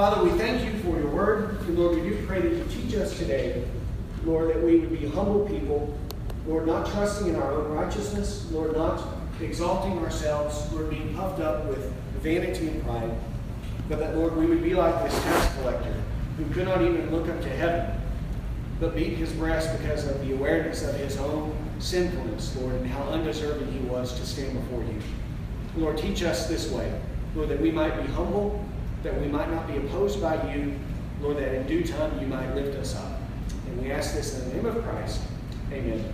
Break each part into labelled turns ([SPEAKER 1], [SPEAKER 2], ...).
[SPEAKER 1] Father, we thank you for your word. And Lord, we do pray that you teach us today, Lord, that we would be humble people, Lord, not trusting in our own righteousness, Lord, not exalting ourselves, Lord, being puffed up with vanity and pride, but that, Lord, we would be like this tax collector who could not even look up to heaven, but beat his breast because of the awareness of his own sinfulness, Lord, and how undeserving he was to stand before you. Lord, teach us this way, Lord, that we might be humble, that we might not be opposed by you, Lord, that in due time you might lift us up. And we ask this in the name of Christ. Amen.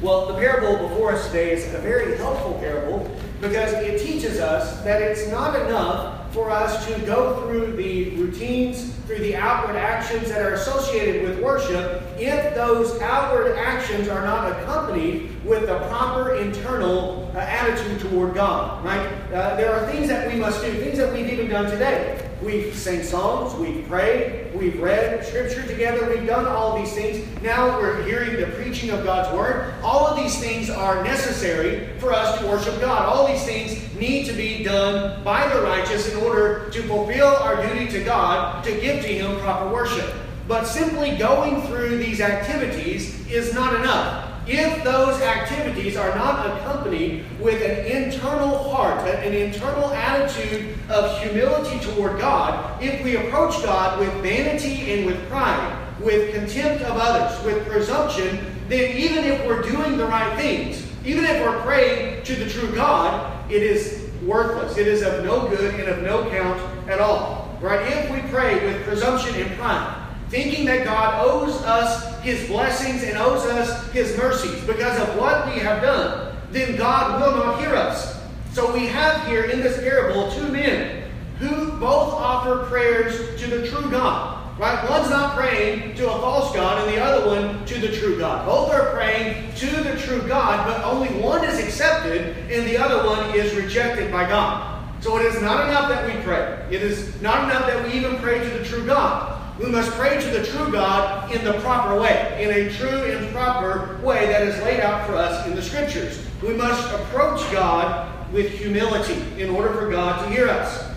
[SPEAKER 1] Well, the parable before us today is a very helpful parable because it teaches us that it's not enough for us to go through the routines, through the outward actions that are associated with worship, if those outward actions are not accompanied with the proper internal uh, attitude toward God, right? Uh, there are things that we must do, things that we've even done today. We've sang songs, we've prayed, we've read scripture together, we've done all these things. Now we're hearing the preaching of God's word. All of these things are necessary for us to worship God. All these things need to be done by the righteous in order to fulfill our duty to God to give to Him proper worship. But simply going through these activities is not enough if those activities are not accompanied with an internal heart, an internal attitude of humility toward God, if we approach God with vanity and with pride, with contempt of others, with presumption, then even if we're doing the right things, even if we're praying to the true God, it is worthless. It is of no good and of no count at all. Right? If we pray with presumption and pride, thinking that God owes us his blessings and owes us his mercies because of what we have done, then God will not hear us. So we have here in this parable two men who both offer prayers to the true God. Right? One's not praying to a false God and the other one to the true God. Both are praying to the true God, but only one is accepted and the other one is rejected by God. So it is not enough that we pray. It is not enough that we even pray to the true God. We must pray to the true God in the proper way, in a true and proper way that is laid out for us in the Scriptures. We must approach God with humility in order for God to hear us.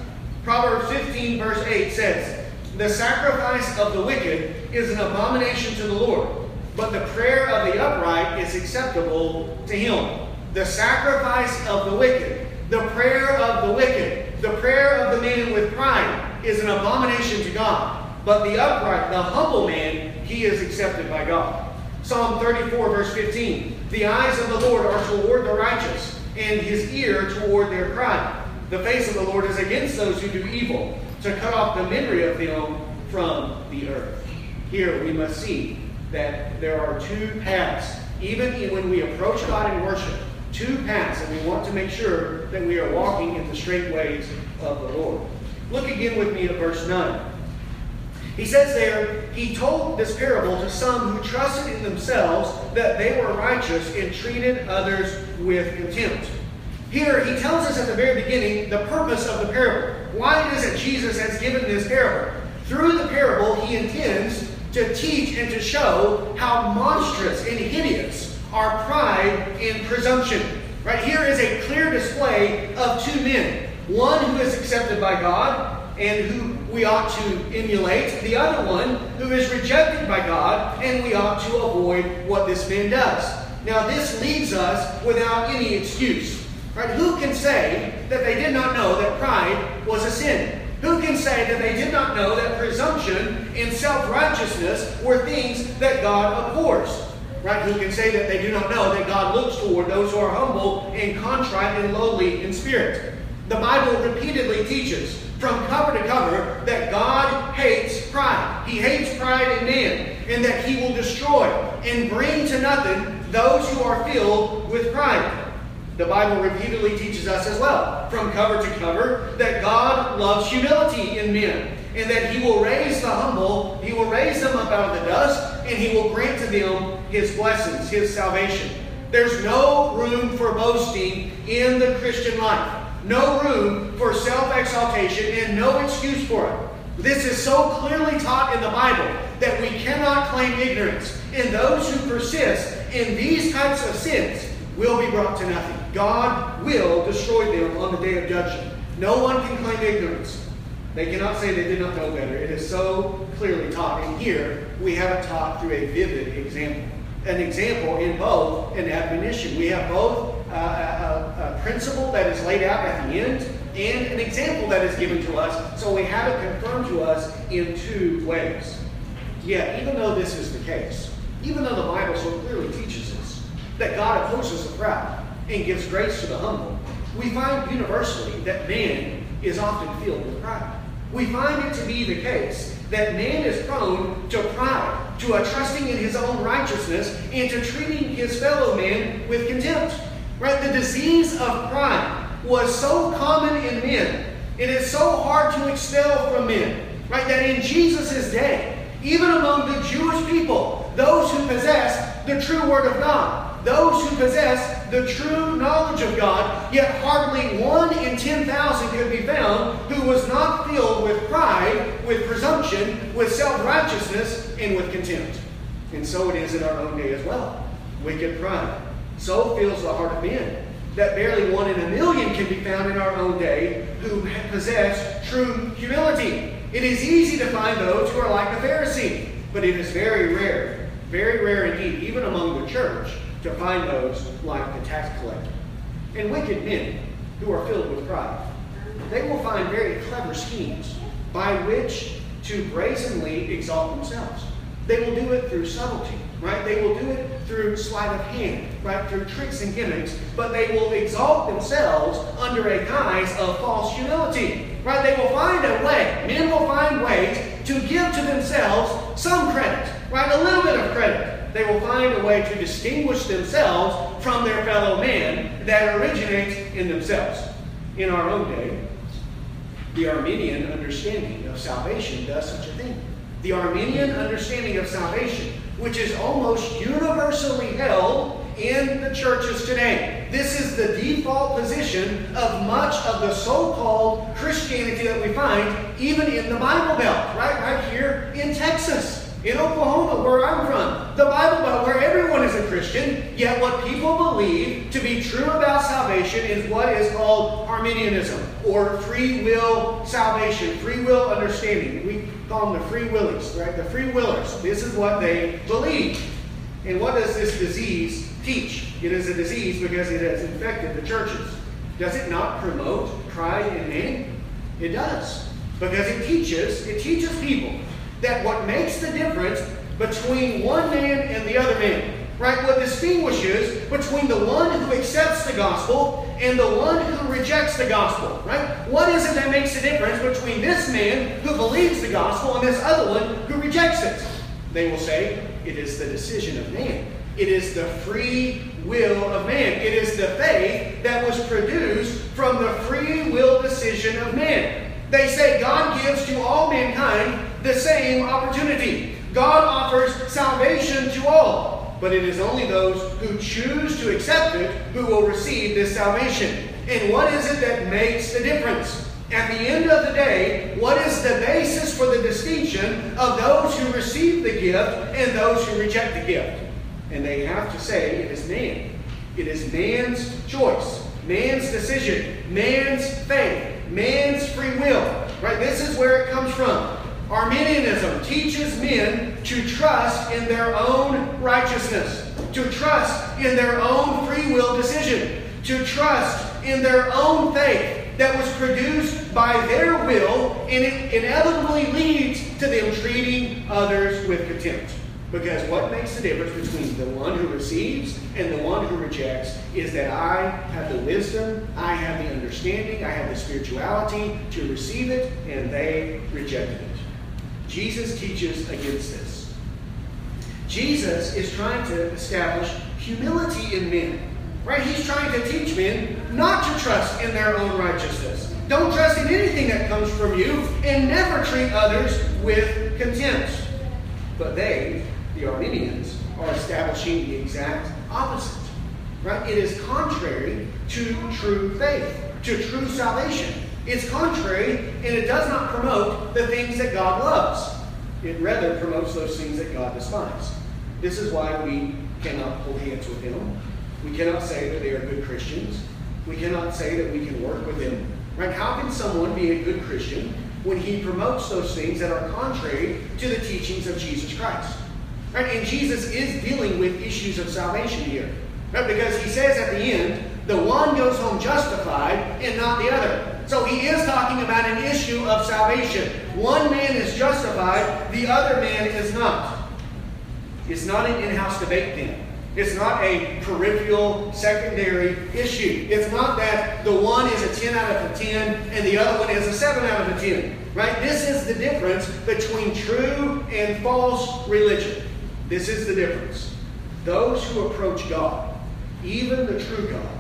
[SPEAKER 1] Proverbs 15, verse 8 says, The sacrifice of the wicked is an abomination to the Lord, but the prayer of the upright is acceptable to him. The sacrifice of the wicked, the prayer of the wicked, the prayer of the man with pride is an abomination to God. But the upright, the humble man, he is accepted by God. Psalm 34, verse 15. The eyes of the Lord are toward the righteous, and his ear toward their cry. The face of the Lord is against those who do evil, to cut off the memory of them from the earth. Here we must see that there are two paths. Even when we approach God in worship, two paths, and we want to make sure that we are walking in the straight ways of the Lord. Look again with me at verse 9. He says there, he told this parable to some who trusted in themselves that they were righteous and treated others with contempt. Here, he tells us at the very beginning the purpose of the parable. Why is it Jesus has given this parable. Through the parable, he intends to teach and to show how monstrous and hideous are pride and presumption. Right here is a clear display of two men. One who is accepted by God and who we ought to emulate, the other one who is rejected by God, and we ought to avoid what this man does. Now, this leaves us without any excuse. Right? Who can say that they did not know that pride was a sin? Who can say that they did not know that presumption and self righteousness were things that God abhors? Right? Who can say that they do not know that God looks toward those who are humble and contrite and lowly in spirit? The Bible repeatedly teaches from cover to cover that God hates pride. He hates pride in man, and that he will destroy and bring to nothing those who are filled with pride. The Bible repeatedly teaches us as well, from cover to cover, that God loves humility in men, and that he will raise the humble, he will raise them up out of the dust, and he will grant to them his blessings, his salvation. There's no room for boasting in the Christian life no room for self exaltation, and no excuse for it. This is so clearly taught in the Bible that we cannot claim ignorance. And those who persist in these types of sins will be brought to nothing. God will destroy them on the day of judgment. No one can claim ignorance. They cannot say they did not know better. It is so clearly taught. And here we have it taught through a vivid example. An example in both an admonition. We have both uh, a, principle that is laid out at the end and an example that is given to us. So we have it confirmed to us in two ways. Yet, even though this is the case, even though the Bible so clearly teaches us that God opposes the proud and gives grace to the humble, we find universally that man is often filled with pride. We find it to be the case that man is prone to pride, to a trusting in his own righteousness, and to treating his fellow man with contempt. Right? The disease of pride was so common in men. It is so hard to expel from men. Right? That in Jesus' day, even among the Jewish people, those who possessed the true word of God, those who possess the true knowledge of God, yet hardly one in 10,000 could be found who was not filled with pride, with presumption, with self righteousness, and with contempt. And so it is in our own day as well. Wicked pride. So fills the heart of men that barely one in a million can be found in our own day who possess true humility. It is easy to find those who are like the Pharisee, but it is very rare, very rare indeed, even among the church, to find those like the tax collector. And wicked men who are filled with pride. They will find very clever schemes by which to brazenly exalt themselves. They will do it through subtlety, right? They will do it through sleight of hand, right? Through tricks and gimmicks, but they will exalt themselves under a guise of false humility, right? They will find a way, men will find ways to give to themselves some credit, right? A little bit of credit they will find a way to distinguish themselves from their fellow man that originates in themselves. In our own day, the Arminian understanding of salvation does such a thing. The Arminian understanding of salvation, which is almost universally held in the churches today. This is the default position of much of the so-called Christianity that we find even in the Bible Belt, right, right here in Texas in Oklahoma, where I'm from, the Bible Belt, where everyone is a Christian, yet what people believe to be true about salvation is what is called Arminianism, or free will salvation, free will understanding. We call them the free willies, right? The free willers. This is what they believe. And what does this disease teach? It is a disease because it has infected the churches. Does it not promote pride in men? It does. Because it teaches, it teaches people that what makes the difference between one man and the other man, right? What distinguishes between the one who accepts the gospel and the one who rejects the gospel, right? What is it that makes the difference between this man who believes the gospel and this other one who rejects it? They will say, it is the decision of man. It is the free will of man. It is the faith that was produced from the free will decision of man. They say God gives to all mankind the same opportunity. God offers salvation to all, but it is only those who choose to accept it who will receive this salvation. And what is it that makes the difference? At the end of the day, what is the basis for the distinction of those who receive the gift and those who reject the gift? And they have to say it is man. It is man's choice, man's decision, man's faith, man's free will. Right? This is where it comes from. Arminianism teaches men to trust in their own righteousness, to trust in their own free will decision, to trust in their own faith that was produced by their will, and it inevitably leads to them treating others with contempt. Because what makes the difference between the one who receives and the one who rejects is that I have the wisdom, I have the understanding, I have the spirituality to receive it, and they rejected it. Jesus teaches against this. Jesus is trying to establish humility in men. Right? He's trying to teach men not to trust in their own righteousness. Don't trust in anything that comes from you and never treat others with contempt. But they, the Arminians, are establishing the exact opposite. Right? It is contrary to true faith, to true salvation. It's contrary, and it does not promote the things that God loves. It rather promotes those things that God despises. This is why we cannot hold hands with Him. We cannot say that they are good Christians. We cannot say that we can work with them. Right? How can someone be a good Christian when he promotes those things that are contrary to the teachings of Jesus Christ. Right? And Jesus is dealing with issues of salvation here. Right? Because he says at the end, the one goes home justified and not the other. So he is talking about an issue of salvation. One man is justified, the other man is not. It's not an in house debate then. It's not a peripheral, secondary issue. It's not that the one is a 10 out of a 10 and the other one is a 7 out of a 10. Right? This is the difference between true and false religion. This is the difference. Those who approach God, even the true God,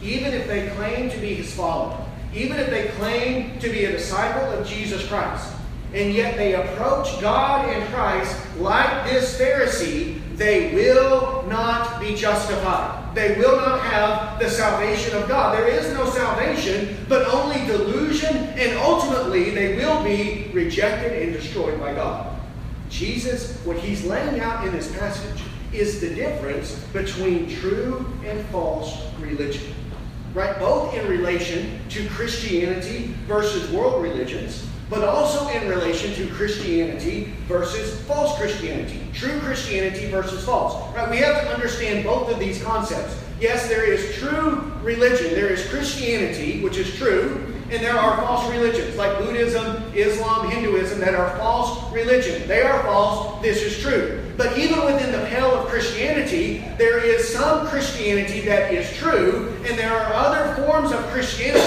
[SPEAKER 1] even if they claim to be his follower, even if they claim to be a disciple of Jesus Christ, and yet they approach God and Christ like this Pharisee, they will not be justified. They will not have the salvation of God. There is no salvation, but only delusion, and ultimately they will be rejected and destroyed by God. Jesus, what he's laying out in this passage, is the difference between true and false religion. Right? Both in relation to Christianity versus world religions, but also in relation to Christianity versus false Christianity. True Christianity versus false. Right? We have to understand both of these concepts. Yes, there is true religion. There is Christianity, which is true, and there are false religions like Buddhism, Islam, Hinduism that are false religion. They are false. This is true. But even within the pale of Christianity, there is some Christianity that is true, and there are other forms of Christianity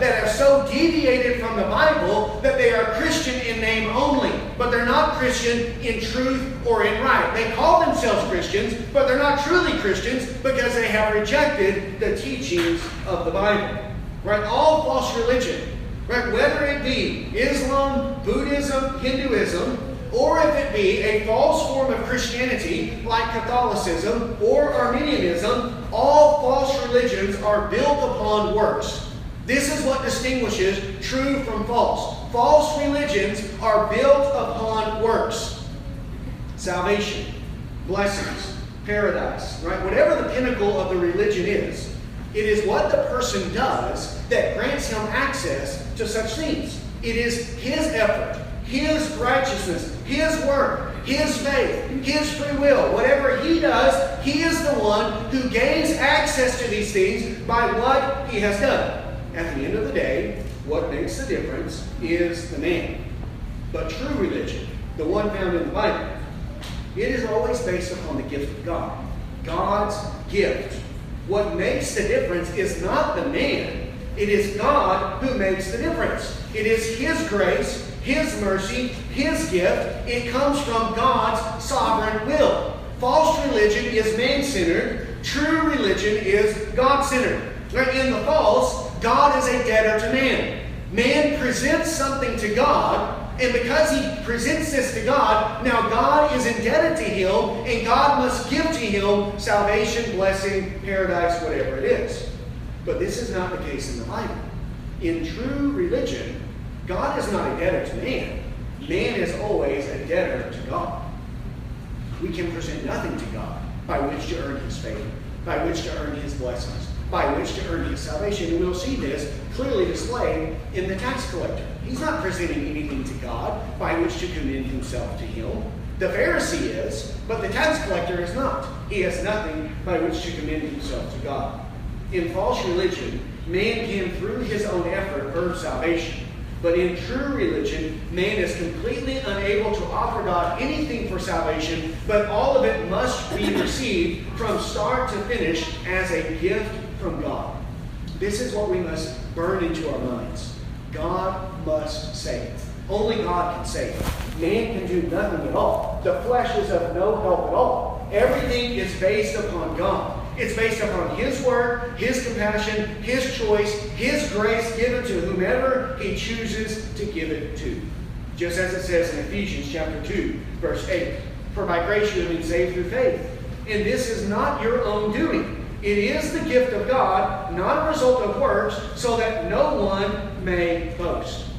[SPEAKER 1] that have so deviated from the Bible that they are Christian in name only, but they're not Christian in truth or in right. They call themselves Christians, but they're not truly Christians because they have rejected the teachings of the Bible. Right? All false religion, right? Whether it be Islam, Buddhism, Hinduism, or if it be a false form of Christianity like Catholicism or Arminianism, all false religions are built upon works. This is what distinguishes true from false. False religions are built upon works. Salvation, blessings, paradise, right? Whatever the pinnacle of the religion is, it is what the person does that grants him access to such things. It is his effort, his righteousness, His work, His faith, His free will. Whatever He does, He is the one who gains access to these things by what He has done. At the end of the day, what makes the difference is the man. But true religion, the one found in the Bible, it is always based upon the gift of God. God's gift. What makes the difference is not the man, it is God who makes the difference. It is His grace his mercy, His gift. It comes from God's sovereign will. False religion is man centered, true religion is God centered. In the false, God is a debtor to man. Man presents something to God, and because he presents this to God, now God is indebted to him, and God must give to him salvation, blessing, paradise, whatever it is. But this is not the case in the Bible. In true religion, God is not a debtor to man. Man is always a debtor to God. We can present nothing to God by which to earn his favor, by which to earn his blessings, by which to earn his salvation. And we'll see this clearly displayed in the tax collector. He's not presenting anything to God by which to commend himself to him. The Pharisee is, but the tax collector is not. He has nothing by which to commend himself to God. In false religion, man can, through his own effort, earn salvation. But in true religion, man is completely unable to offer God anything for salvation, but all of it must be received from start to finish as a gift from God. This is what we must burn into our minds. God must save. Only God can save. Man can do nothing at all. The flesh is of no help at all. Everything is based upon God. It's based upon His word, His compassion, His choice, His grace given to whomever He chooses to give it to. Just as it says in Ephesians chapter 2, verse 8. For by grace you have been saved through faith. And this is not your own doing. It is the gift of God, not a result of works, so that no one may boast.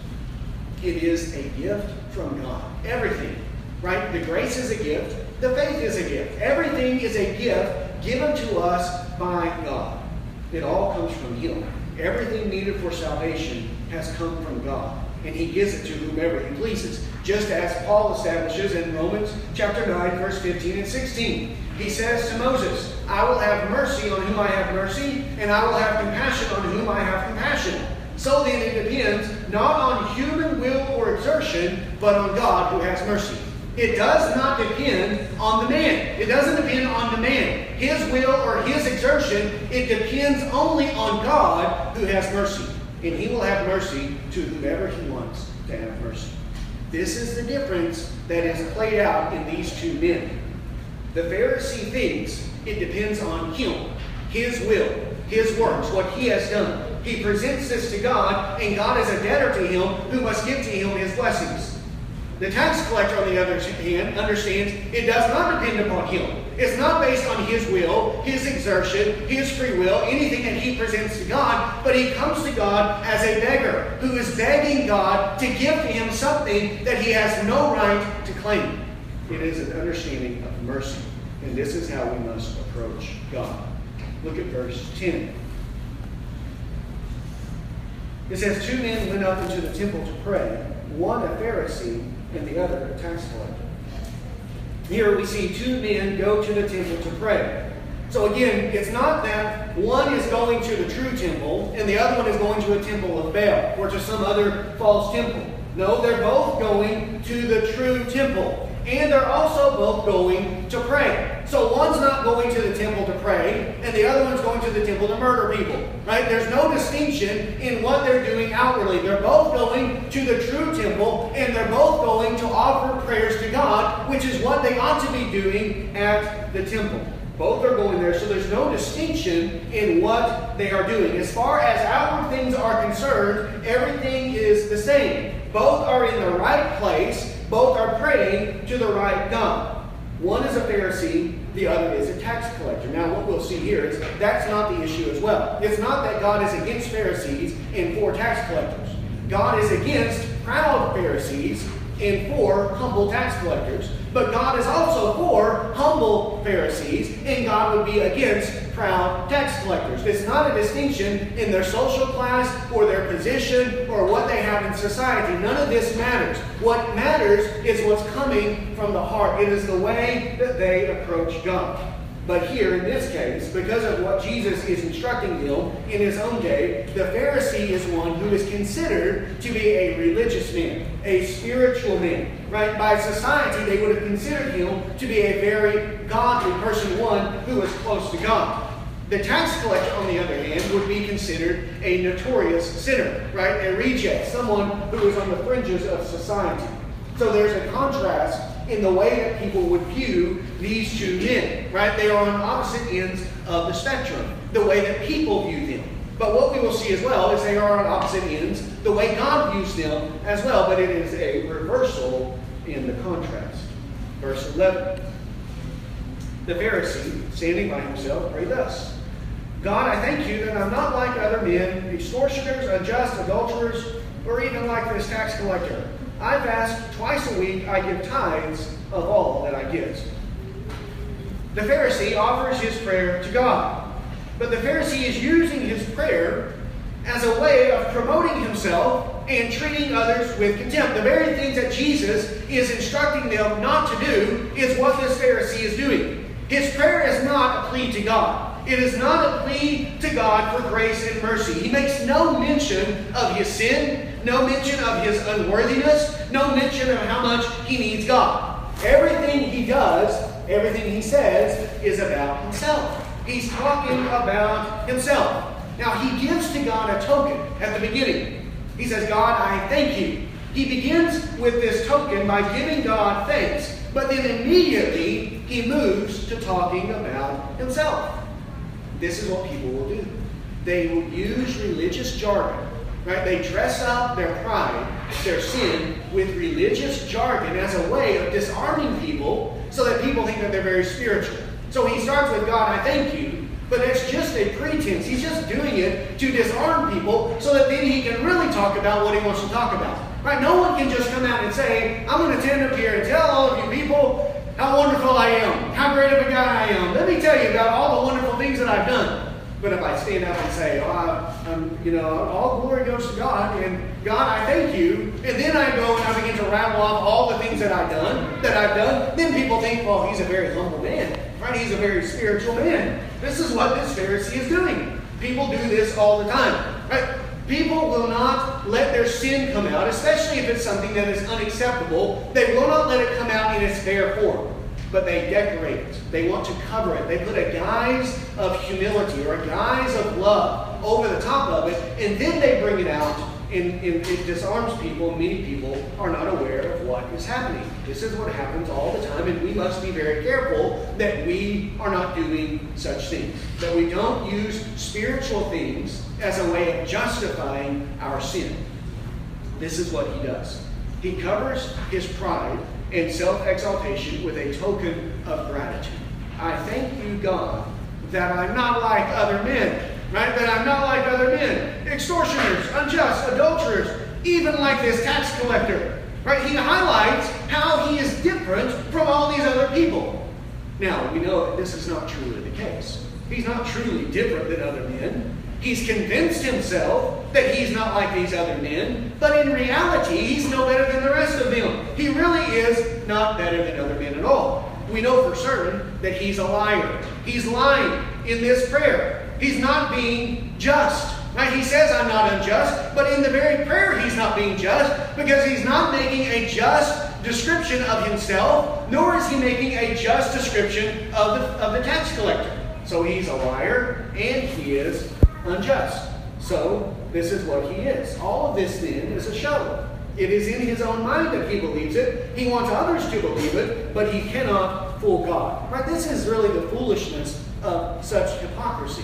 [SPEAKER 1] It is a gift from God. Everything, right? The grace is a gift. The faith is a gift. Everything is a gift given to us by God. It all comes from Him. Everything needed for salvation has come from God. and he gives it to whomever he pleases. Just as Paul establishes in Romans chapter 9, verse 15 and 16. He says to Moses, I will have mercy on whom I have mercy, and I will have compassion on whom I have compassion. So then it depends not on human will or exertion, but on God who has mercy. It does not depend on the man. It doesn't depend on the man, his will or his exertion. It depends only on God who has mercy. And he will have mercy to whomever he wants to have mercy. This is the difference that is played out in these two men. The Pharisee thinks it depends on him, his will, his works, what he has done. He presents this to God, and God is a debtor to him who must give to him his blessings. The tax collector, on the other hand, understands it does not depend upon him. It's not based on his will, his exertion, his free will, anything that he presents to God, but he comes to God as a beggar who is begging God to give to him something that he has no right to claim. It is an understanding of mercy, and this is how we must approach God. Look at verse 10. It says, Two men went up into the temple to pray, one a Pharisee and the other a tax collector. Here we see two men go to the temple to pray. So again, it's not that one is going to the true temple and the other one is going to a temple of Baal or to some other false temple. No, they're both going to the true temple. And they're also both going to pray. So one's not going to the temple to pray, and the other one's going to the temple to murder people. Right? There's no distinction in what they're doing outwardly. They're both going to the true temple, and they're both going to offer prayers to God, which is what they ought to be doing at the temple. Both are going there, so there's no distinction in what they are doing. As far as outward things are concerned, everything is the same. Both are in the right place, both are praying to the right God. One is a Pharisee, the other is a tax collector. Now, what we'll see here is that's not the issue as well. It's not that God is against Pharisees and for tax collectors. God is against proud Pharisees and for humble tax collectors. But God is also for humble Pharisees, and God would be against proud tax collectors. It's not a distinction in their social class or their position or what they have in society. None of this matters. What matters is what's coming from the heart. It is the way that they approach God. But here, in this case, because of what Jesus is instructing them in his own day, the Pharisee is one who is considered to be a religious man, a spiritual man. Right? By society, they would have considered him to be a very godly person, one who was close to God. The tax collector, on the other hand, would be considered a notorious sinner, right? A reject, someone who is on the fringes of society. So there's a contrast in the way that people would view these two men, right? They are on opposite ends of the spectrum, the way that people view them. But what we will see as well is they are on opposite ends, the way God views them as well, but it is a reversal in the contrast. Verse 11. The Pharisee, standing by himself, prayed thus God, I thank you that I'm not like other men, extortioners, unjust, adulterers, or even like this tax collector. I fast twice a week. I give tithes of all that I get. The Pharisee offers his prayer to God. But the Pharisee is using his prayer as a way of promoting himself and treating others with contempt. The very things that Jesus is instructing them not to do is what this Pharisee is doing. His prayer is not a plea to God. It is not a plea to God for grace and mercy. He makes no mention of his sin no mention of his unworthiness, no mention of how much he needs God. Everything he does, everything he says, is about himself. He's talking about himself. Now, he gives to God a token at the beginning. He says, God, I thank you. He begins with this token by giving God thanks, but then immediately he moves to talking about himself. This is what people will do. They will use religious jargon Right? They dress up their pride, their sin, with religious jargon as a way of disarming people so that people think that they're very spiritual. So he starts with God, I thank you, but it's just a pretense. He's just doing it to disarm people so that then he can really talk about what he wants to talk about. Right? No one can just come out and say, I'm going to stand up here and tell all of you people how wonderful I am, how great of a guy I am. Let me tell you about all the wonderful things that I've done. But if I stand up and say, oh, I, um, you know, all glory goes to God, and God, I thank you, and then I go and I begin to rattle off all the things that I've done, that I've done, then people think, well, he's a very humble man, right? He's a very spiritual man. This is what this Pharisee is doing. People do this all the time, right? People will not let their sin come out, especially if it's something that is unacceptable. They will not let it come out in its bare form but they decorate it. They want to cover it. They put a guise of humility or a guise of love over the top of it, and then they bring it out, it disarms people. Many people are not aware of what is happening. This is what happens all the time, and we must be very careful that we are not doing such things. That we don't use spiritual things as a way of justifying our sin. This is what he does. He covers his pride and self exaltation with a token of gratitude. I thank you, God, that I'm not like other men, right? That I'm not like other men, extortioners, unjust, adulterers, even like this tax collector, right? He highlights how he is different from all these other people. Now, we know this is not truly the case. He's not truly different than other men. He's convinced himself that he's not like these other men, but in reality, he's no better than the rest of them. He really is not better than other men at all. We know for certain that he's a liar. He's lying in this prayer. He's not being just. Right? He says, I'm not unjust, but in the very prayer, he's not being just because he's not making a just description of himself, nor is he making a just description of the, of the tax collector. So he's a liar and he is unjust. So this is what he is. All of this then is a show. It is in his own mind that he believes it. He wants others to believe it, but he cannot fool God. Right? This is really the foolishness of such hypocrisy.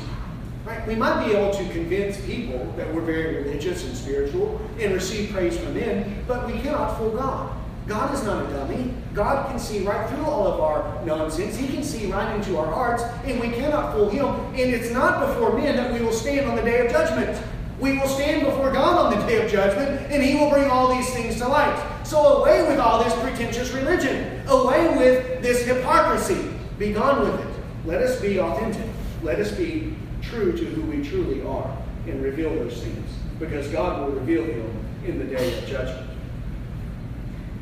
[SPEAKER 1] Right? We might be able to convince people that we're very religious and spiritual and receive praise from men, but we cannot fool God. God is not a dummy. God can see right through all of our nonsense. He can see right into our hearts, and we cannot fool Him. And it's not before men that we will stand on the day of judgment. We will stand before God on the day of judgment, and He will bring all these things to light. So away with all this pretentious religion. Away with this hypocrisy. Be gone with it. Let us be authentic. Let us be true to who we truly are and reveal those things. Because God will reveal them in the day of judgment.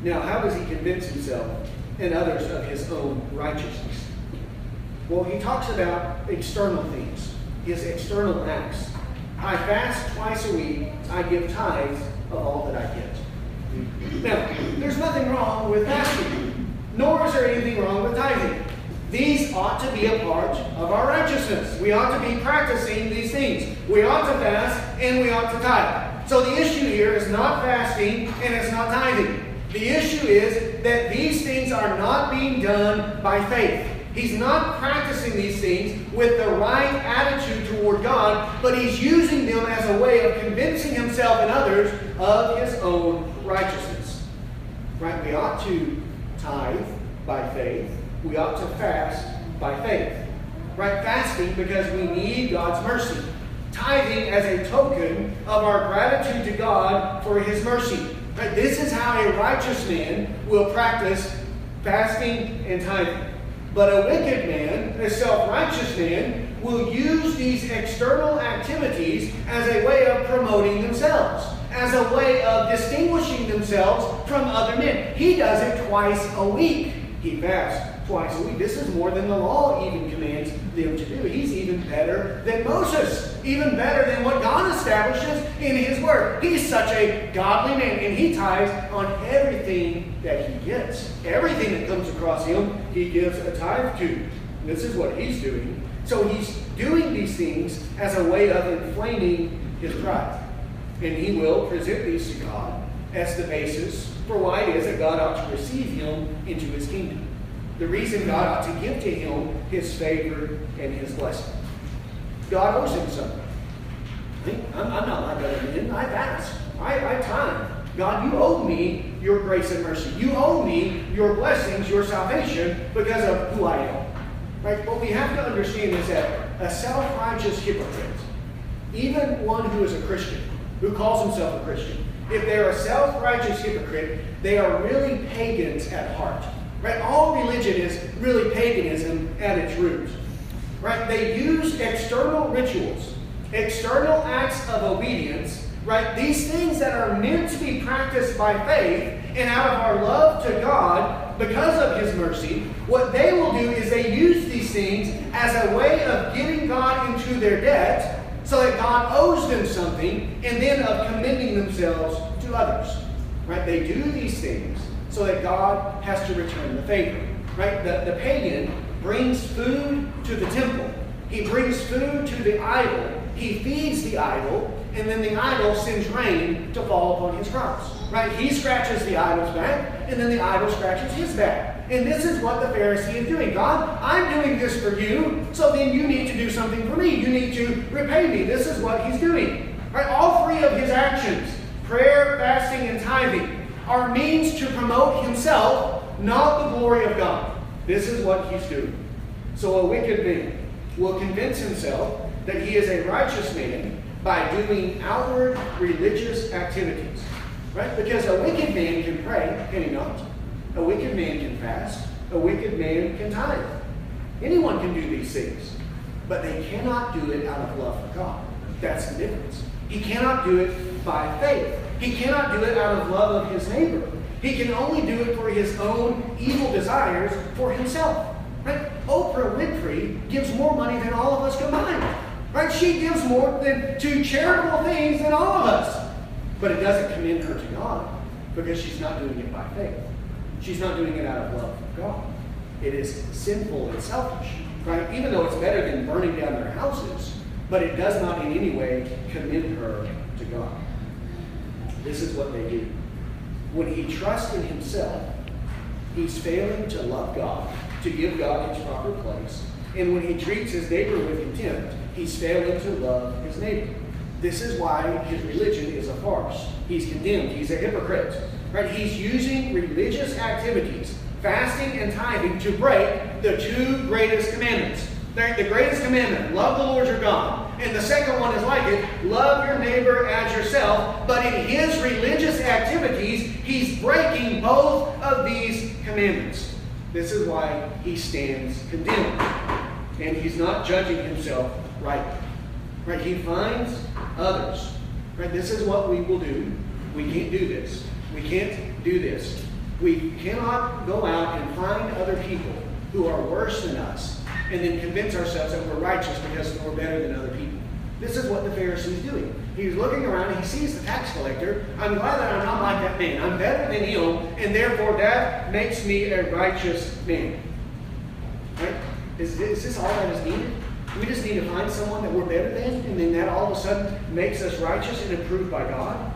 [SPEAKER 1] Now, how does he convince himself and others of his own righteousness? Well, he talks about external things, his external acts. I fast twice a week. I give tithes of all that I get. Now, there's nothing wrong with fasting, nor is there anything wrong with tithing. These ought to be a part of our righteousness. We ought to be practicing these things. We ought to fast and we ought to tithe. So the issue here is not fasting and it's not tithing. The issue is that these things are not being done by faith. He's not practicing these things with the right attitude toward God, but he's using them as a way of convincing himself and others of his own righteousness. Right? We ought to tithe by faith. We ought to fast by faith. Right? Fasting because we need God's mercy. Tithing as a token of our gratitude to God for his mercy. Right? This is how a righteous man will practice fasting and tithing. But a wicked man, a self righteous man, will use these external activities as a way of promoting themselves, as a way of distinguishing themselves from other men. He does it twice a week. He fasts twice a week. This is more than the law even commands them to do. He's even better than Moses, even better than what God establishes in His Word. He's such a godly man, and he tithes on everything that he gets. Everything that comes across him, he gives a tithe to. This is what he's doing. So he's doing these things as a way of inflaming his pride. And he will present these to God as the basis for why it is that God ought to receive him into his kingdom. The reason God ought to give to him his favor and his blessing. God owes him something. I'm, I'm not like other men. I fast. I, I tithe. God, you owe me your grace and mercy. You owe me your blessings, your salvation, because of who I am. Right? What we have to understand is that a self-righteous hypocrite, even one who is a Christian, who calls himself a Christian, if they're a self-righteous hypocrite, they are really pagans at heart. Right? All religion is really paganism at its root. right? They use external rituals, external acts of obedience, right? These things that are meant to be practiced by faith and out of our love to God because of His mercy, what they will do is they use these things as a way of getting God into their debt so that God owes them something and then of commending themselves to others. Right? They do these things so that God has to return the favor. Right? The, the pagan brings food to the temple. He brings food to the idol. He feeds the idol, and then the idol sends rain to fall upon his crops. Right? He scratches the idol's back, and then the idol scratches his back. And this is what the Pharisee is doing. God, I'm doing this for you, so then you need to do something for me. You need to repay me. This is what he's doing. Right? All three of his actions, prayer, fasting, and tithing, are means to promote himself, not the glory of God. This is what he's doing. So a wicked man will convince himself that he is a righteous man by doing outward religious activities. Right? Because a wicked man can pray, can he not? A wicked man can fast. A wicked man can tithe. Anyone can do these things. But they cannot do it out of love for God. That's the difference. He cannot do it by faith. He cannot do it out of love of his neighbor. He can only do it for his own evil desires for himself. Right? Oprah Winfrey gives more money than all of us combined. Right? She gives more than to charitable things than all of us. But it doesn't commend her to God because she's not doing it by faith. She's not doing it out of love for God. It is sinful and selfish, right? Even though it's better than burning down their houses, but it does not in any way commend her to God. This is what they do. When he trusts in himself, he's failing to love God, to give God his proper place. And when he treats his neighbor with contempt, he's failing to love his neighbor. This is why his religion is a farce. He's condemned. He's a hypocrite. Right? He's using religious activities, fasting and tithing, to break the two greatest commandments. The greatest commandment, love the Lord your God. And the second one is like it, love your neighbor as yourself. But in his religious activities, he's breaking both of these commandments. This is why he stands condemned. And he's not judging himself rightly. Right? He finds others. Right? This is what we will do. We can't do this. We can't do this. We cannot go out and find other people who are worse than us and then convince ourselves that we're righteous because we're better than other people. This is what the Pharisee's is doing. He's looking around and he sees the tax collector. I'm glad that I'm not like that man. I'm better than him, and therefore that makes me a righteous man. Right? Is, is this all that is needed? We just need to find someone that we're better than, and then that all of a sudden makes us righteous and approved by God.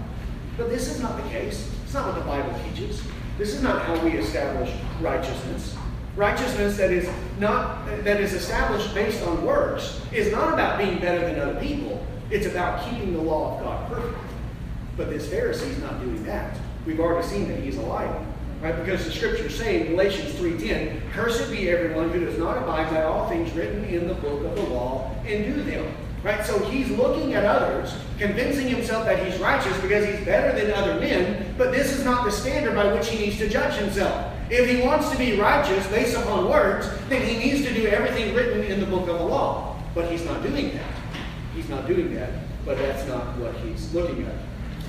[SPEAKER 1] But this is not the case. It's not what the Bible teaches. This is not how we establish righteousness. Righteousness that is not that is established based on works is not about being better than other people. It's about keeping the law of God perfect. But this Pharisee is not doing that. We've already seen that he's a liar. Right? Because the scriptures say in Galatians 3.10, Cursed be everyone who does not abide by all things written in the book of the law and do them. Right? So he's looking at others, convincing himself that he's righteous because he's better than other men, but this is not the standard by which he needs to judge himself. If he wants to be righteous based upon works, then he needs to do everything written in the book of the law. But he's not doing that. He's not doing that, but that's not what he's looking at.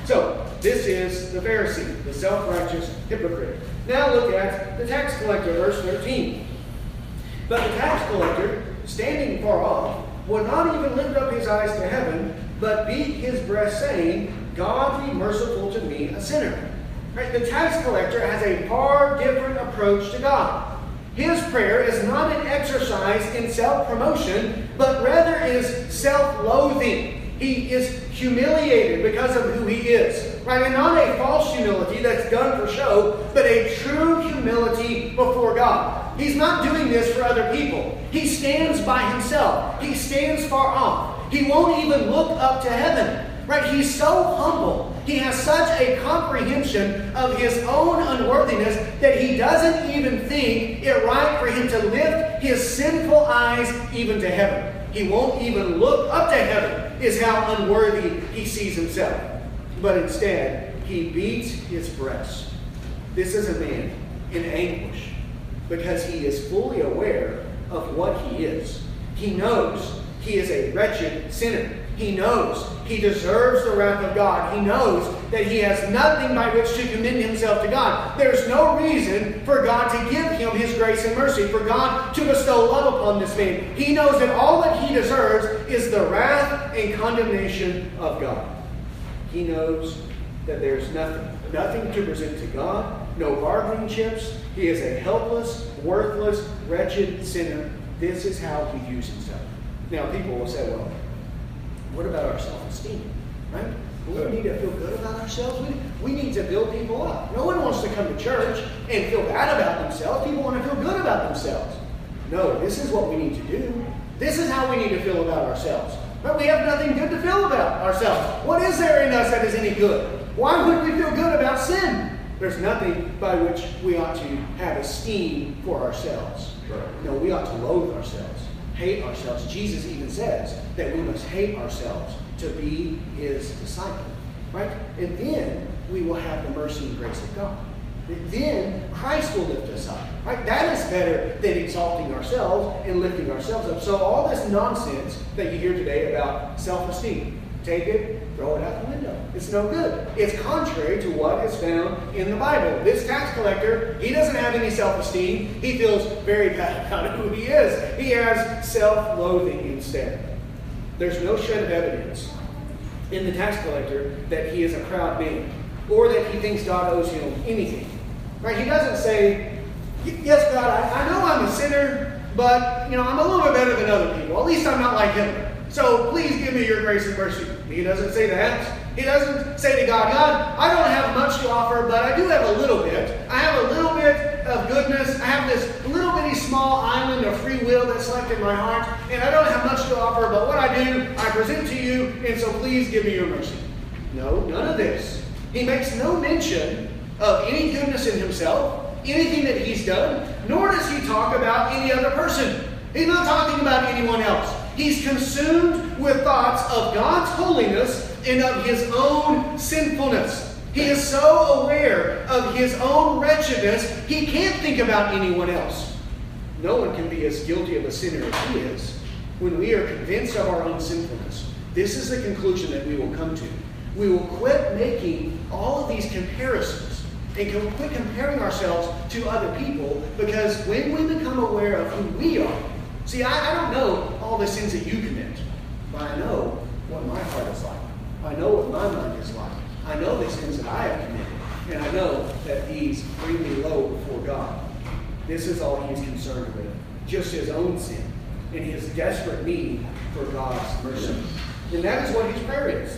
[SPEAKER 1] So, this is the Pharisee, the self righteous hypocrite. Now look at the tax collector, verse 13. But the tax collector, standing far off, would not even lift up his eyes to heaven, but beat his breast, saying, God be merciful to me, a sinner. Right? The tax collector has a far different approach to God. His prayer is not an exercise in self promotion, but rather is self loathing. He is humiliated because of who he is. Right? And not a false humility that's done for show, but a true humility before God. He's not doing this for other people. He stands by himself. He stands far off. He won't even look up to heaven. Right? He's so humble. He has such a comprehension of his own unworthiness that he doesn't even think it right for him to lift his sinful eyes even to heaven. He won't even look up to heaven, is how unworthy he sees himself. But instead, he beats his breast. This is a man in anguish because he is fully aware of what he is. He knows he is a wretched sinner. He knows he deserves the wrath of God. He knows that he has nothing by which to commend himself to God. There's no reason for God to give him his grace and mercy, for God to bestow love upon this man. He knows that all that he deserves is the wrath and condemnation of God. He knows that there's nothing, nothing to present to God, no bargaining chips. He is a helpless, worthless, wretched sinner. This is how he views himself. Now, people will say, well, what about our self esteem? Right? We need to feel good about ourselves. We, we need to build people up. No one wants to come to church and feel bad about themselves. People want to feel good about themselves. No, this is what we need to do. This is how we need to feel about ourselves. But we have nothing good to feel about ourselves. What is there in us that is any good? Why would we feel good about sin? There's nothing by which we ought to have esteem for ourselves. No, we ought to loathe ourselves hate ourselves. Jesus even says that we must hate ourselves to be his disciple. Right? And then we will have the mercy and grace of God. Then Christ will lift us up. Right? That is better than exalting ourselves and lifting ourselves up. So all this nonsense that you hear today about self-esteem, take it, throw it out the window. It's no good. It's contrary to what is found in the Bible. This tax collector, he doesn't have any self esteem. He feels very bad about who he is. He has self loathing instead. There's no shred of evidence in the tax collector that he is a proud man or that he thinks God owes him anything. Right? He doesn't say, Yes, God, I, I know I'm a sinner, but you know, I'm a little bit better than other people. At least I'm not like him. So please give me your grace and mercy. He doesn't say that. He doesn't say to God, God, I don't have much to offer, but I do have a little bit. I have a little bit of goodness. I have this little bitty small island of free will that's left in my heart, and I don't have much to offer, but what I do, I present to you, and so please give me your mercy. No, none of this. He makes no mention of any goodness in himself, anything that he's done, nor does he talk about any other person. He's not talking about anyone else. He's consumed with thoughts of God's holiness and of his own sinfulness. He is so aware of his own wretchedness, he can't think about anyone else. No one can be as guilty of a sinner as he is. When we are convinced of our own sinfulness, this is the conclusion that we will come to. We will quit making all of these comparisons and quit comparing ourselves to other people because when we become aware of who we are, See, I, I don't know all the sins that you commit, but I know what my heart is like. I know what my mind is like. I know the sins that I have committed, and I know that these bring me low before God. This is all he's concerned with, just his own sin and his desperate need for God's mercy. And that is what his prayer is.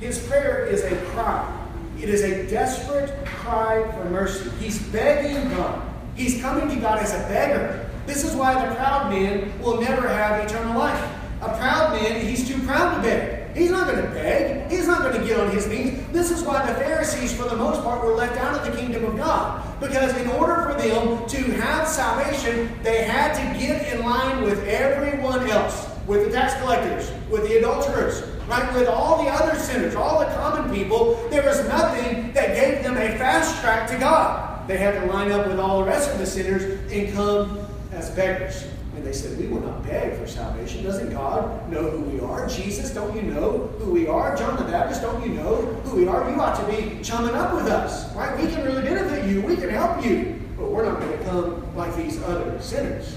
[SPEAKER 1] His prayer is a cry. It is a desperate cry for mercy. He's begging God. He's coming to God as a beggar. This is why the proud man will never have eternal life. A proud man, he's too proud to beg. He's not going to beg. He's not going to get on his knees. This is why the Pharisees, for the most part, were left out of the kingdom of God. Because in order for them to have salvation, they had to get in line with everyone else with the tax collectors, with the adulterers, right? With all the other sinners, all the common people. There was nothing that gave them a fast track to God. They had to line up with all the rest of the sinners and come as beggars. And they said, We will not beg for salvation. Doesn't God know who we are? Jesus, don't you know who we are? John the Baptist, don't you know who we are? You ought to be chumming up with us, right? We can really benefit you. We can help you. But we're not going to come like these other sinners.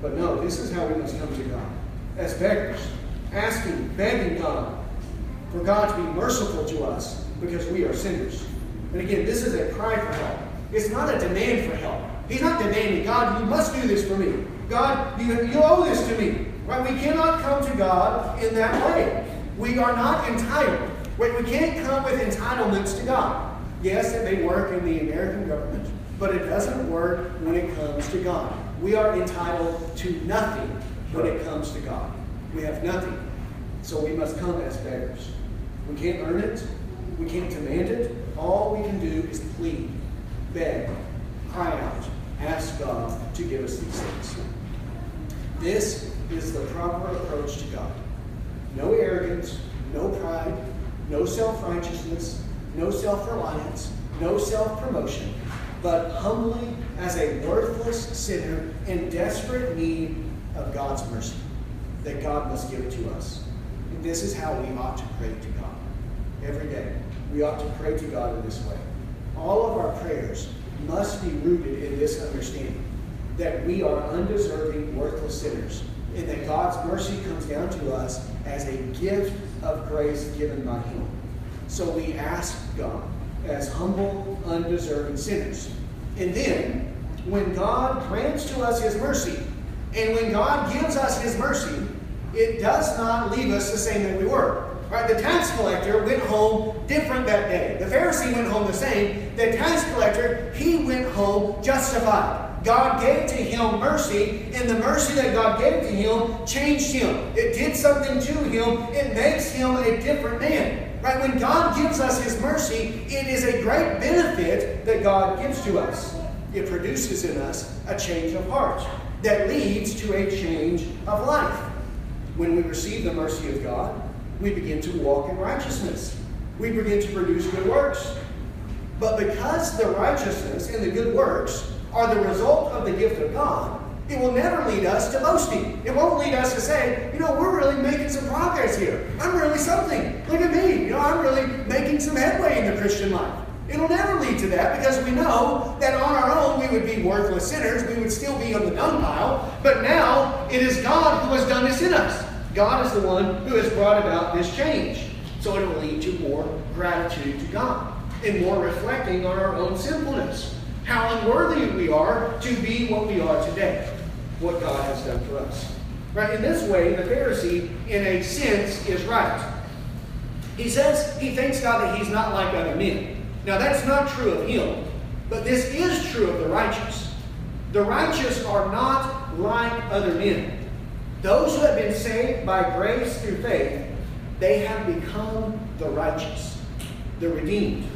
[SPEAKER 1] But no, this is how we must come to God as beggars, asking, begging God for God to be merciful to us because we are sinners. And again, this is a cry for help. It's not a demand for help. He's not demanding, God, you must do this for me. God, you, you owe this to me. Right? We cannot come to God in that way. We are not entitled. Wait, we can't come with entitlements to God. Yes, it may work in the American government, but it doesn't work when it comes to God. We are entitled to nothing when it comes to God. We have nothing. So we must come as beggars. We can't earn it. We can't demand it. All we can do is plead, beg, cry out, ask God to give us these things. This is the proper approach to God. No arrogance, no pride, no self righteousness, no self reliance, no self promotion, but humbly as a worthless sinner in desperate need of God's mercy. that God must give to us. And this is how we ought to pray to God every day. We ought to pray to God in this way. All of our prayers must be rooted in this understanding that we are undeserving, worthless sinners, and that God's mercy comes down to us as a gift of grace given by Him. So we ask God as humble, undeserving sinners. And then, when God grants to us His mercy, and when God gives us His mercy, it does not leave us the same that we were. Right? The tax collector went home different that day. The Pharisee went home the same. The tax collector, he went home justified. God gave to him mercy, and the mercy that God gave to him changed him. It did something to him. It makes him a different man. Right? When God gives us his mercy, it is a great benefit that God gives to us. It produces in us a change of heart that leads to a change of life. When we receive the mercy of God, we begin to walk in righteousness. We begin to produce good works. But because the righteousness and the good works are the result of the gift of God, it will never lead us to boasting. It won't lead us to say, you know, we're really making some progress here. I'm really something. Look at me. You know, I'm really making some headway in the Christian life. It'll never lead to that because we know that on our own we would be worthless sinners. We would still be on the dung pile. But now it is God who has done this in us. God is the one who has brought about this change. So it will lead to more gratitude to God and more reflecting on our own sinfulness how unworthy we are to be what we are today, what God has done for us. Right? In this way, the Pharisee, in a sense, is right. He says he thanks God that he's not like other men. Now, that's not true of him, but this is true of the righteous. The righteous are not like other men. Those who have been saved by grace through faith, they have become the righteous, the redeemed.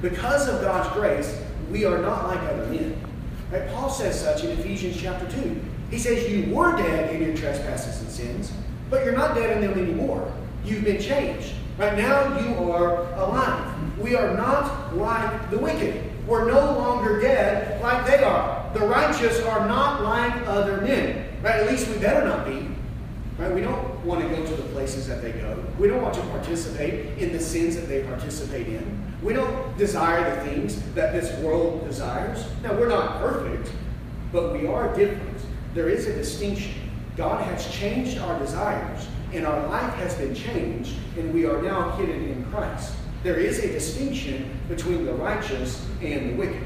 [SPEAKER 1] Because of God's grace, we are not like other men. Right? Paul says such in Ephesians chapter 2. He says, You were dead in your trespasses and sins, but you're not dead in them anymore. You've been changed. Right now, you are alive. We are not like the wicked. We're no longer dead like they are. The righteous are not like other men. Right? At least we better not be. Right? We don't want to go to the places that they go. We don't want to participate in the sins that they participate in. We don't desire the things that this world desires. Now, we're not perfect, but we are different. There is a distinction. God has changed our desires, and our life has been changed, and we are now hidden in Christ. There is a distinction between the righteous and the wicked.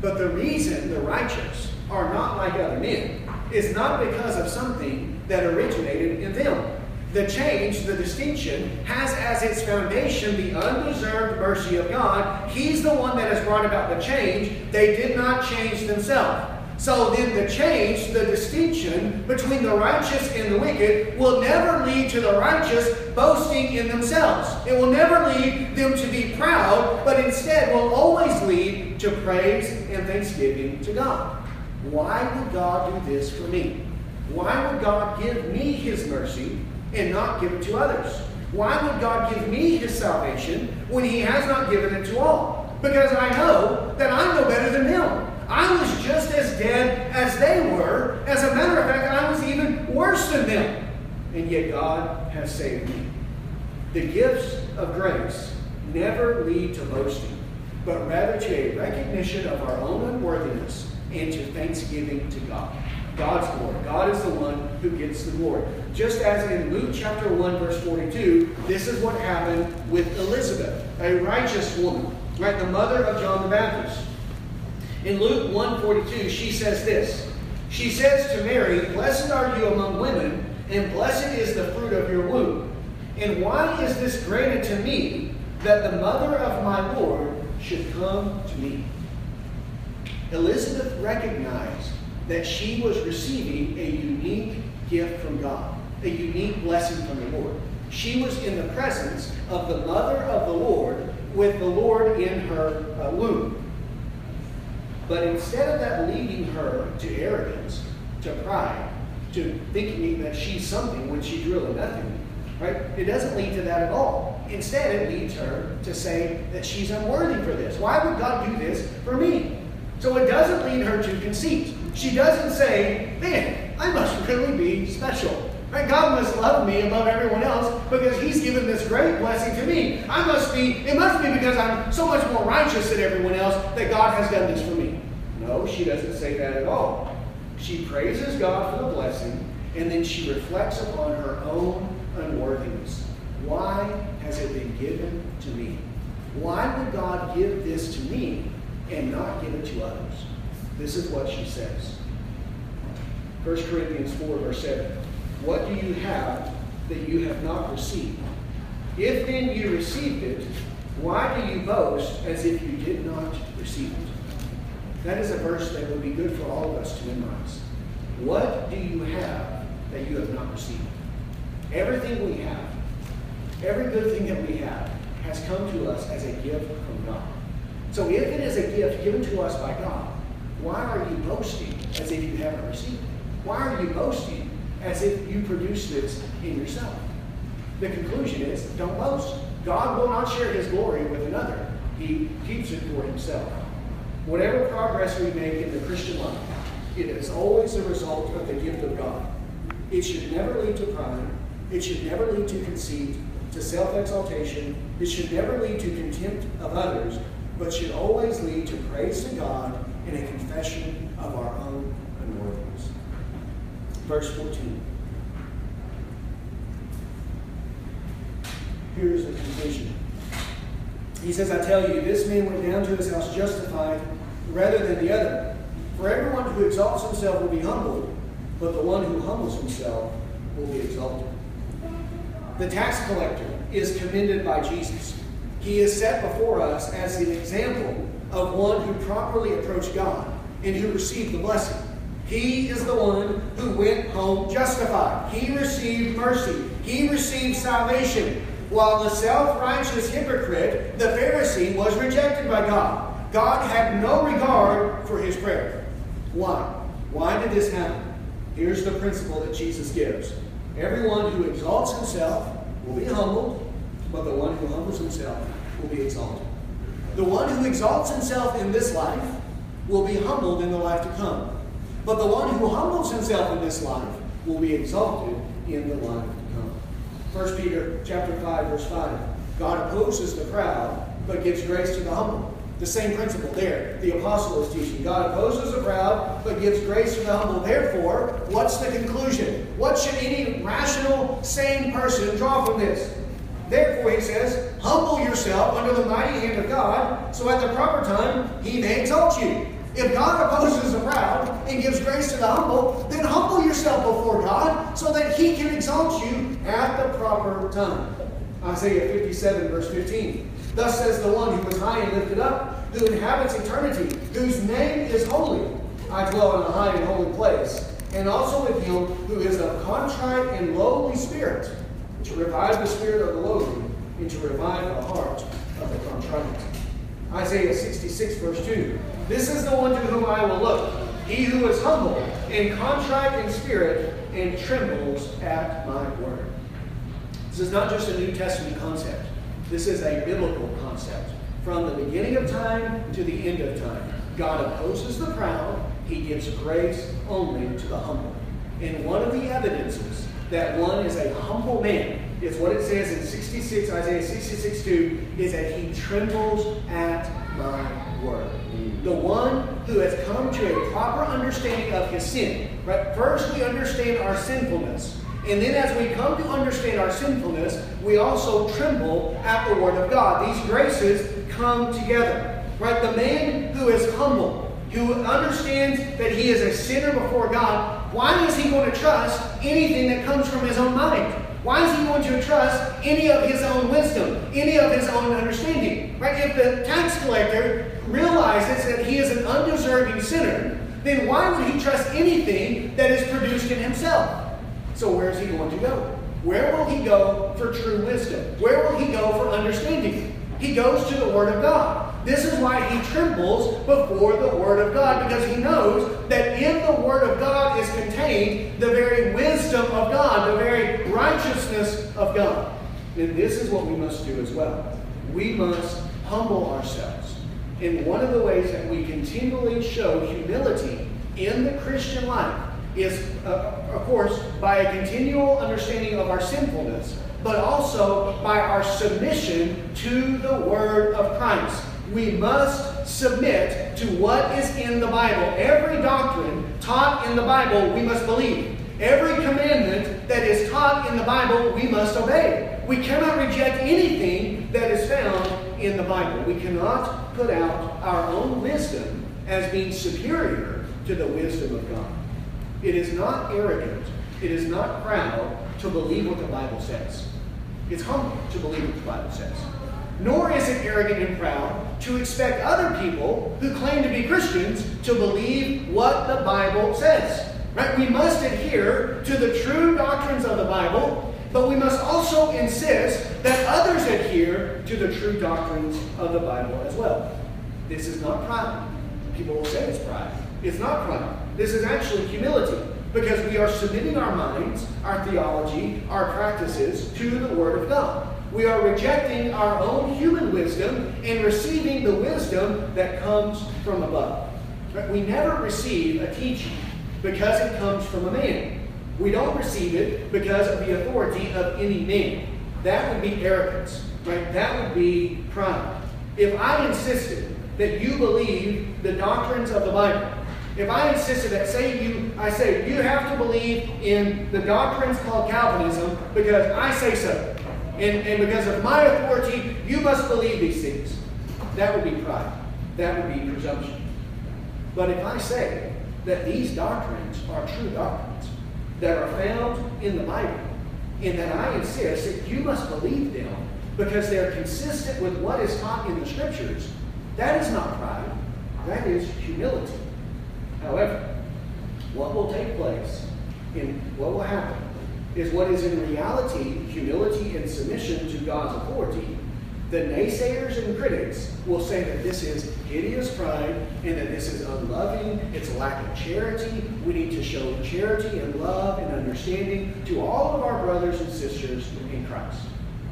[SPEAKER 1] But the reason the righteous are not like other men is not because of something that originated in them. The change, the distinction, has as its foundation the undeserved mercy of God. He's the one that has brought about the change. They did not change themselves. So then the change, the distinction between the righteous and the wicked will never lead to the righteous boasting in themselves. It will never lead them to be proud, but instead will always lead to praise and thanksgiving to God. Why would God do this for me? Why would God give me his mercy and not give it to others? Why would God give me his salvation when he has not given it to all? Because I know that I'm no better than them. I was just as dead as they were. As a matter of fact, I was even worse than them. And yet God has saved me. The gifts of grace never lead to boasting, but rather to a recognition of our own unworthiness and to thanksgiving to God. God's glory. God is the one who gets the glory. Just as in Luke chapter 1, verse 42, this is what happened with Elizabeth, a righteous woman, right? The mother of John the Baptist. In Luke 1:42, she says this. She says to Mary, Blessed are you among women, and blessed is the fruit of your womb. And why is this granted to me, that the mother of my Lord should come to me? Elizabeth recognized that she was receiving a unique gift from God, a unique blessing from the Lord. She was in the presence of the mother of the Lord with the Lord in her uh, womb. But instead of that leading her to arrogance, to pride, to thinking that she's something when she's really nothing, right? It doesn't lead to that at all. Instead, it leads her to say that she's unworthy for this. Why would God do this for me? So it doesn't lead her to conceit. She doesn't say, man, I must really be special. Right? God must love me above everyone else because He's given this great blessing to me. I must be, it must be because I'm so much more righteous than everyone else that God has done this for me. No, she doesn't say that at all. She praises God for the blessing, and then she reflects upon her own unworthiness. Why has it been given to me? Why would God give this to me and not give it to others? This is what she says. 1 Corinthians 4, verse 7. What do you have that you have not received? If then you received it, why do you boast as if you did not receive it? That is a verse that would be good for all of us to memorize. What do you have that you have not received? Everything we have, every good thing that we have, has come to us as a gift from God. So if it is a gift given to us by God, why are you boasting as if you haven't received it? Why are you boasting as if you produce this in yourself? The conclusion is don't boast. God will not share his glory with another. He keeps it for himself. Whatever progress we make in the Christian life, it is always a result of the gift of God. It should never lead to pride. It should never lead to conceit, to self exaltation. It should never lead to contempt of others, but should always lead to praise to God and a confession of our own unworthiness. Verse 14. Here's the conclusion. He says, I tell you, this man went down to his house justified rather than the other. For everyone who exalts himself will be humbled, but the one who humbles himself will be exalted. The tax collector is commended by Jesus. He is set before us as an example of one who properly approached God and who received the blessing. He is the one who went home justified. He received mercy. He received salvation. While the self righteous hypocrite, the Pharisee, was rejected by God. God had no regard for his prayer. Why? Why did this happen? Here's the principle that Jesus gives Everyone who exalts himself will be humbled, but the one who humbles himself will be exalted. The one who exalts himself in this life will be humbled in the life to come. But the one who humbles himself in this life will be exalted in the life to come. 1 Peter chapter 5, verse 5. God opposes the proud, but gives grace to the humble. The same principle there. The apostle is teaching. God opposes the proud, but gives grace to the humble. Therefore, what's the conclusion? What should any rational, sane person draw from this? Therefore, he says, humble yourself under the mighty hand of God, so at the proper time he may exalt you. If God opposes the proud and gives grace to the humble, then humble yourself before God so that he can exalt you at the proper time. Isaiah 57, verse 15. Thus says the one who was high and lifted up, who inhabits eternity, whose name is holy. I dwell in a high and holy place, and also with him who is of contrite and lowly spirit to revive the spirit of the lowly, and to revive the heart of the contrite. Isaiah 66, verse 2. This is the one to whom I will look, he who is humble and contrite in spirit and trembles at my word. This is not just a New Testament concept. This is a biblical concept. From the beginning of time to the end of time, God opposes the proud. He gives grace only to the humble. And one of the evidences that one is a humble man. It's what it says in 66, Isaiah 66, 2, is that he trembles at my word. Mm. The one who has come to a proper understanding of his sin. Right? First, we understand our sinfulness. And then, as we come to understand our sinfulness, we also tremble at the Word of God. These graces come together. Right? The man who is humble, who understands that he is a sinner before God, why is he going to trust anything that comes from his own mind? Why is he going to trust any of his own wisdom, any of his own understanding? Right? If the tax collector realizes that he is an undeserving sinner, then why would he trust anything that is produced in himself? So where is he going to go? Where will he go for true wisdom? Where will he go for understanding? He goes to the Word of God. This is why he trembles before the Word of God, because he knows that in the Word of God is contained the very wisdom of God, the very righteousness of God. And this is what we must do as well. We must humble ourselves. And one of the ways that we continually show humility in the Christian life is, uh, of course, by a continual understanding of our sinfulness, but also by our submission to the Word of Christ. We must submit to what is in the Bible. Every doctrine taught in the Bible we must believe. Every commandment that is taught in the Bible we must obey. We cannot reject anything that is found in the Bible. We cannot put out our own wisdom as being superior to the wisdom of God. It is not arrogant, it is not proud to believe what the Bible says. It's humble to believe what the Bible says. Nor is it arrogant and proud to expect other people who claim to be Christians to believe what the Bible says. Right? We must adhere to the true doctrines of the Bible, but we must also insist that others adhere to the true doctrines of the Bible as well. This is not pride. People will say it's pride. It's not pride. This is actually humility because we are submitting our minds, our theology, our practices to the Word of God. We are rejecting our own human wisdom and receiving the wisdom that comes from above. We never receive a teaching because it comes from a man. We don't receive it because of the authority of any man. That would be arrogance, right? That would be pride. If I insisted that you believe the doctrines of the Bible, if I insisted that, say you, I say you have to believe in the doctrines called Calvinism because I say so, and, and because of my authority, you must believe these things. That would be pride. That would be presumption. But if I say that these doctrines are true doctrines that are found in the Bible, and that I insist that you must believe them because they're consistent with what is taught in the Scriptures, that is not pride. That is humility. However, what will take place and what will happen is what is in reality humility and submission to God's authority. The naysayers and critics will say that this is hideous pride and that this is unloving, it's a lack of charity. We need to show charity and love and understanding to all of our brothers and sisters in Christ.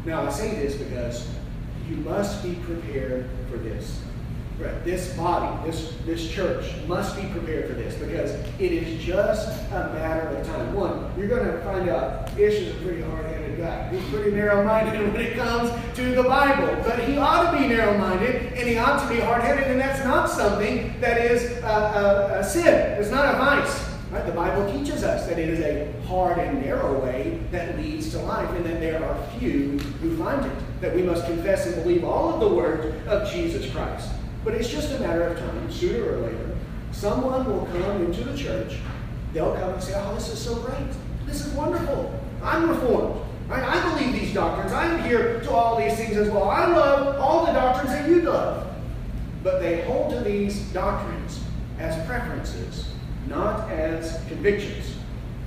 [SPEAKER 1] Now, I say this because you must be prepared for this. This body, this, this church must be prepared for this because it is just a matter of time. One, you're going to find out Ish is a pretty hard-headed guy. He's pretty narrow-minded when it comes to the Bible. But he ought to be narrow-minded and he ought to be hard-headed, and that's not something that is a, a, a sin. It's not a vice. Right? The Bible teaches us that it is a hard and narrow way that leads to life, and that there are few who find it. That we must confess and believe all of the words of Jesus Christ. But it's just a matter of time, sooner or later, someone will come into the church. They'll come and say, Oh, this is so great. This is wonderful. I'm reformed. Right? I believe these doctrines. I'm here to all these things as well. I love all the doctrines that you love. But they hold to these doctrines as preferences, not as convictions.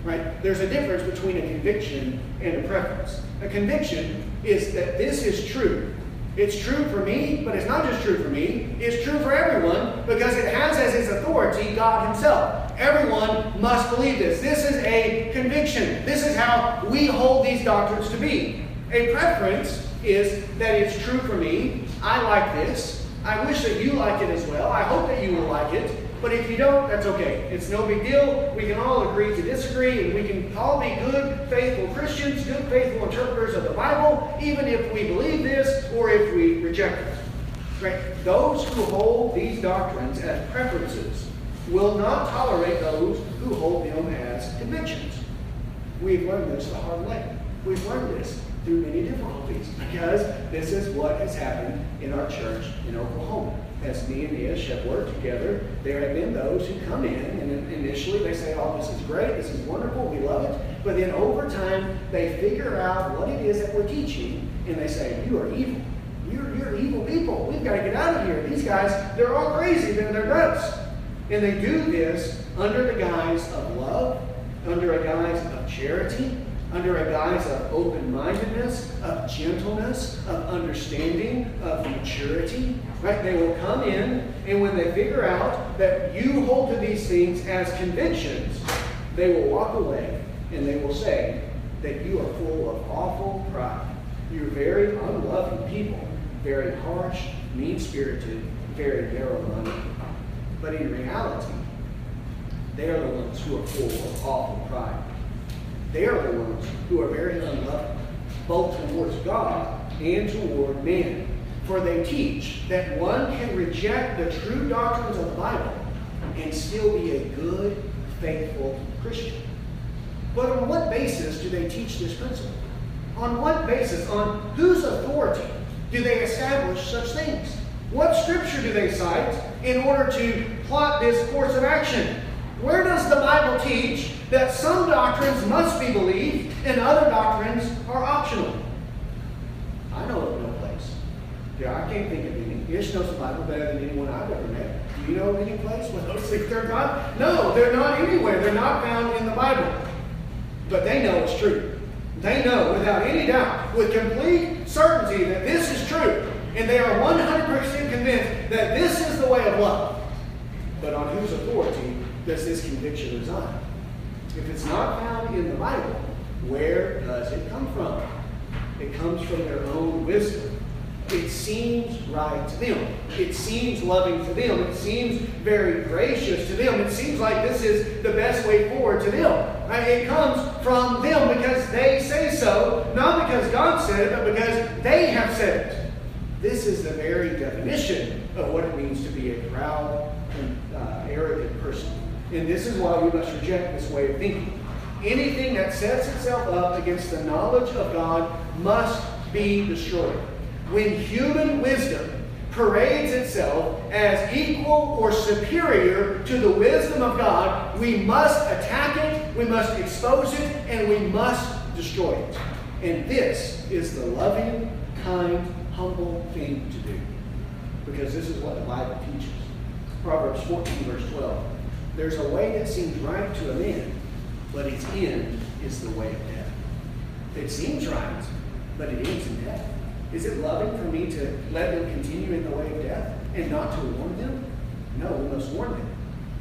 [SPEAKER 1] Right? There's a difference between a conviction and a preference. A conviction is that this is true. It's true for me, but it's not just true for me. It's true for everyone because it has as its authority God Himself. Everyone must believe this. This is a conviction. This is how we hold these doctrines to be. A preference is that it's true for me. I like this. I wish that you like it as well. I hope that you will like it. But if you don't, that's okay. It's no big deal. We can all agree to disagree, and we can all be good, faithful Christians, good, faithful interpreters of the Bible, even if we believe this or if we reject it. Right? Those who hold these doctrines as preferences will not tolerate those who hold them as convictions. We've learned this the hard way. We've learned this through many difficulties because this is what has happened in our church in Oklahoma as me and Ish have worked together, there have been those who come in and initially they say, oh, this is great, this is wonderful, we love it. But then over time, they figure out what it is that we're teaching and they say, you are evil. You're, you're evil people. We've got to get out of here. These guys, they're all crazy. They're, they're nuts. And they do this under the guise of love, under a guise of charity, under a guise of open mindedness, of gentleness, of understanding, of maturity. Right? They will come in, and when they figure out that you hold to these things as convictions, they will walk away and they will say that you are full of awful pride. You're very unloving people, very harsh, mean spirited, very narrow minded. But in reality, they are the ones who are full of awful pride. They are the ones who are very unloving, both towards God and toward men. For they teach that one can reject the true doctrines of the Bible and still be a good, faithful Christian. But on what basis do they teach this principle? On what basis? On whose authority do they establish such things? What scripture do they cite in order to plot this course of action? Where does the Bible teach that some doctrines must be believed and other doctrines are optional? I know of no place. Yeah, I can't think of any. Ish knows the Bible better than anyone I've ever met. Do you know of any place where those things are not? No, they're not anywhere. They're not found in the Bible. But they know it's true. They know without any doubt, with complete certainty, that this is true. And they are 100% convinced that this is the way of love. But on whose authority does this conviction reside? If it's not found in the Bible, where does it come from? It comes from their own wisdom. It seems right to them. It seems loving to them. It seems very gracious to them. It seems like this is the best way forward to them. It comes from them because they say so, not because God said it, but because they have said it. This is the very definition of what it means to be a proud and uh, arrogant person. And this is why we must reject this way of thinking. Anything that sets itself up against the knowledge of God must be destroyed. When human wisdom parades itself as equal or superior to the wisdom of God, we must attack it, we must expose it, and we must destroy it. And this is the loving, kind, humble thing to do. Because this is what the Bible teaches. Proverbs 14, verse 12. There's a way that seems right to a man, but its end is the way of death. It seems right, but it ends in death. Is it loving for me to let them continue in the way of death and not to warn them? No, we must warn them.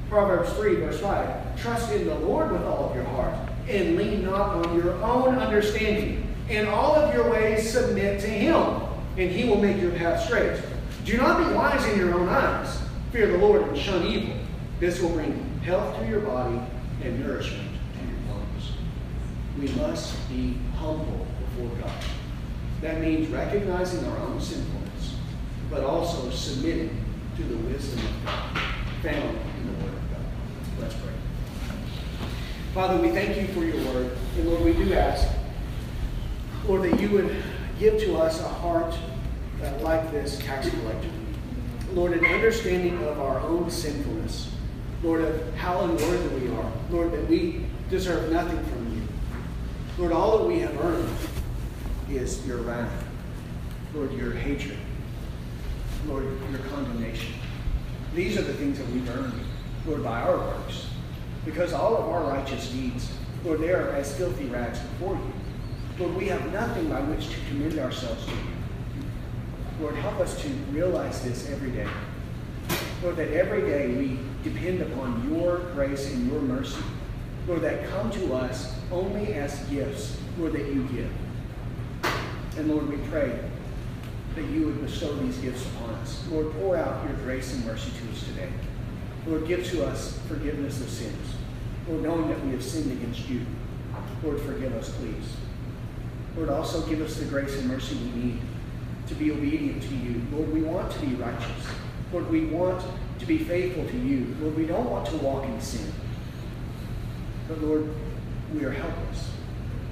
[SPEAKER 1] Proverbs 3, verse 5. Trust in the Lord with all of your heart and lean not on your own understanding. In all of your ways submit to him, and he will make your path straight. Do not be wise in your own eyes. Fear the Lord and shun evil. This will bring health to your body and nourishment to your bones. We must be humble before God. That means recognizing our own sinfulness, but also submitting to the wisdom of God found in the Word of God. Let's pray. Father, we thank you for your word. And Lord, we do ask, Lord, that you would give to us a heart uh, like this tax collector. Lord, an understanding of our own sinfulness. Lord, of how unworthy we are. Lord, that we deserve nothing from you. Lord, all that we have earned is your wrath. Lord, your hatred. Lord, your condemnation. These are the things that we've earned, Lord, by our works. Because all of our righteous deeds, Lord, they are as filthy rags before you. Lord, we have nothing by which to commend ourselves to you. Lord, help us to realize this every day. Lord, that every day we depend upon your grace and your mercy. Lord, that come to us only as gifts, Lord, that you give. And Lord, we pray that you would bestow these gifts upon us. Lord, pour out your grace and mercy to us today. Lord, give to us forgiveness of sins. Lord, knowing that we have sinned against you. Lord, forgive us, please. Lord, also give us the grace and mercy we need to be obedient to you. Lord, we want to be righteous. Lord, we want to be faithful to you. Lord, we don't want to walk in sin. But Lord, we are helpless.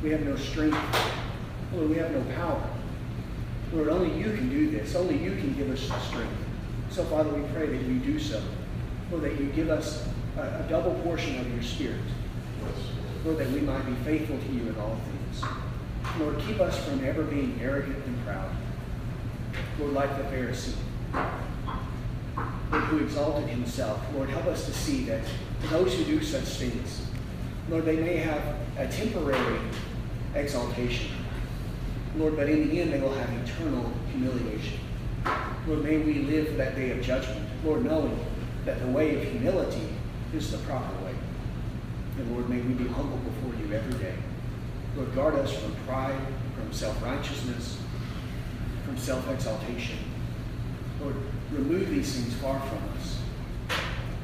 [SPEAKER 1] We have no strength. Lord, we have no power. Lord, only you can do this. Only you can give us the strength. So, Father, we pray that you do so. Lord, that you give us a, a double portion of your Spirit. Lord, that we might be faithful to you in all things. Lord, keep us from ever being arrogant and proud. Lord, like the Pharisee, Who exalted himself. Lord, help us to see that those who do such things, Lord, they may have a temporary exaltation. Lord, but in the end they will have eternal humiliation. Lord, may we live for that day of judgment. Lord, knowing that the way of humility is the proper way. And Lord, may we be humble before you every day. Lord, guard us from pride, from self-righteousness, from self-exaltation. Lord, remove these things far from us,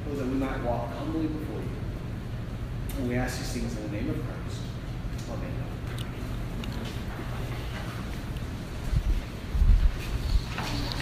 [SPEAKER 1] so that we might walk humbly before you. And we ask these things in the name of Christ. Amen.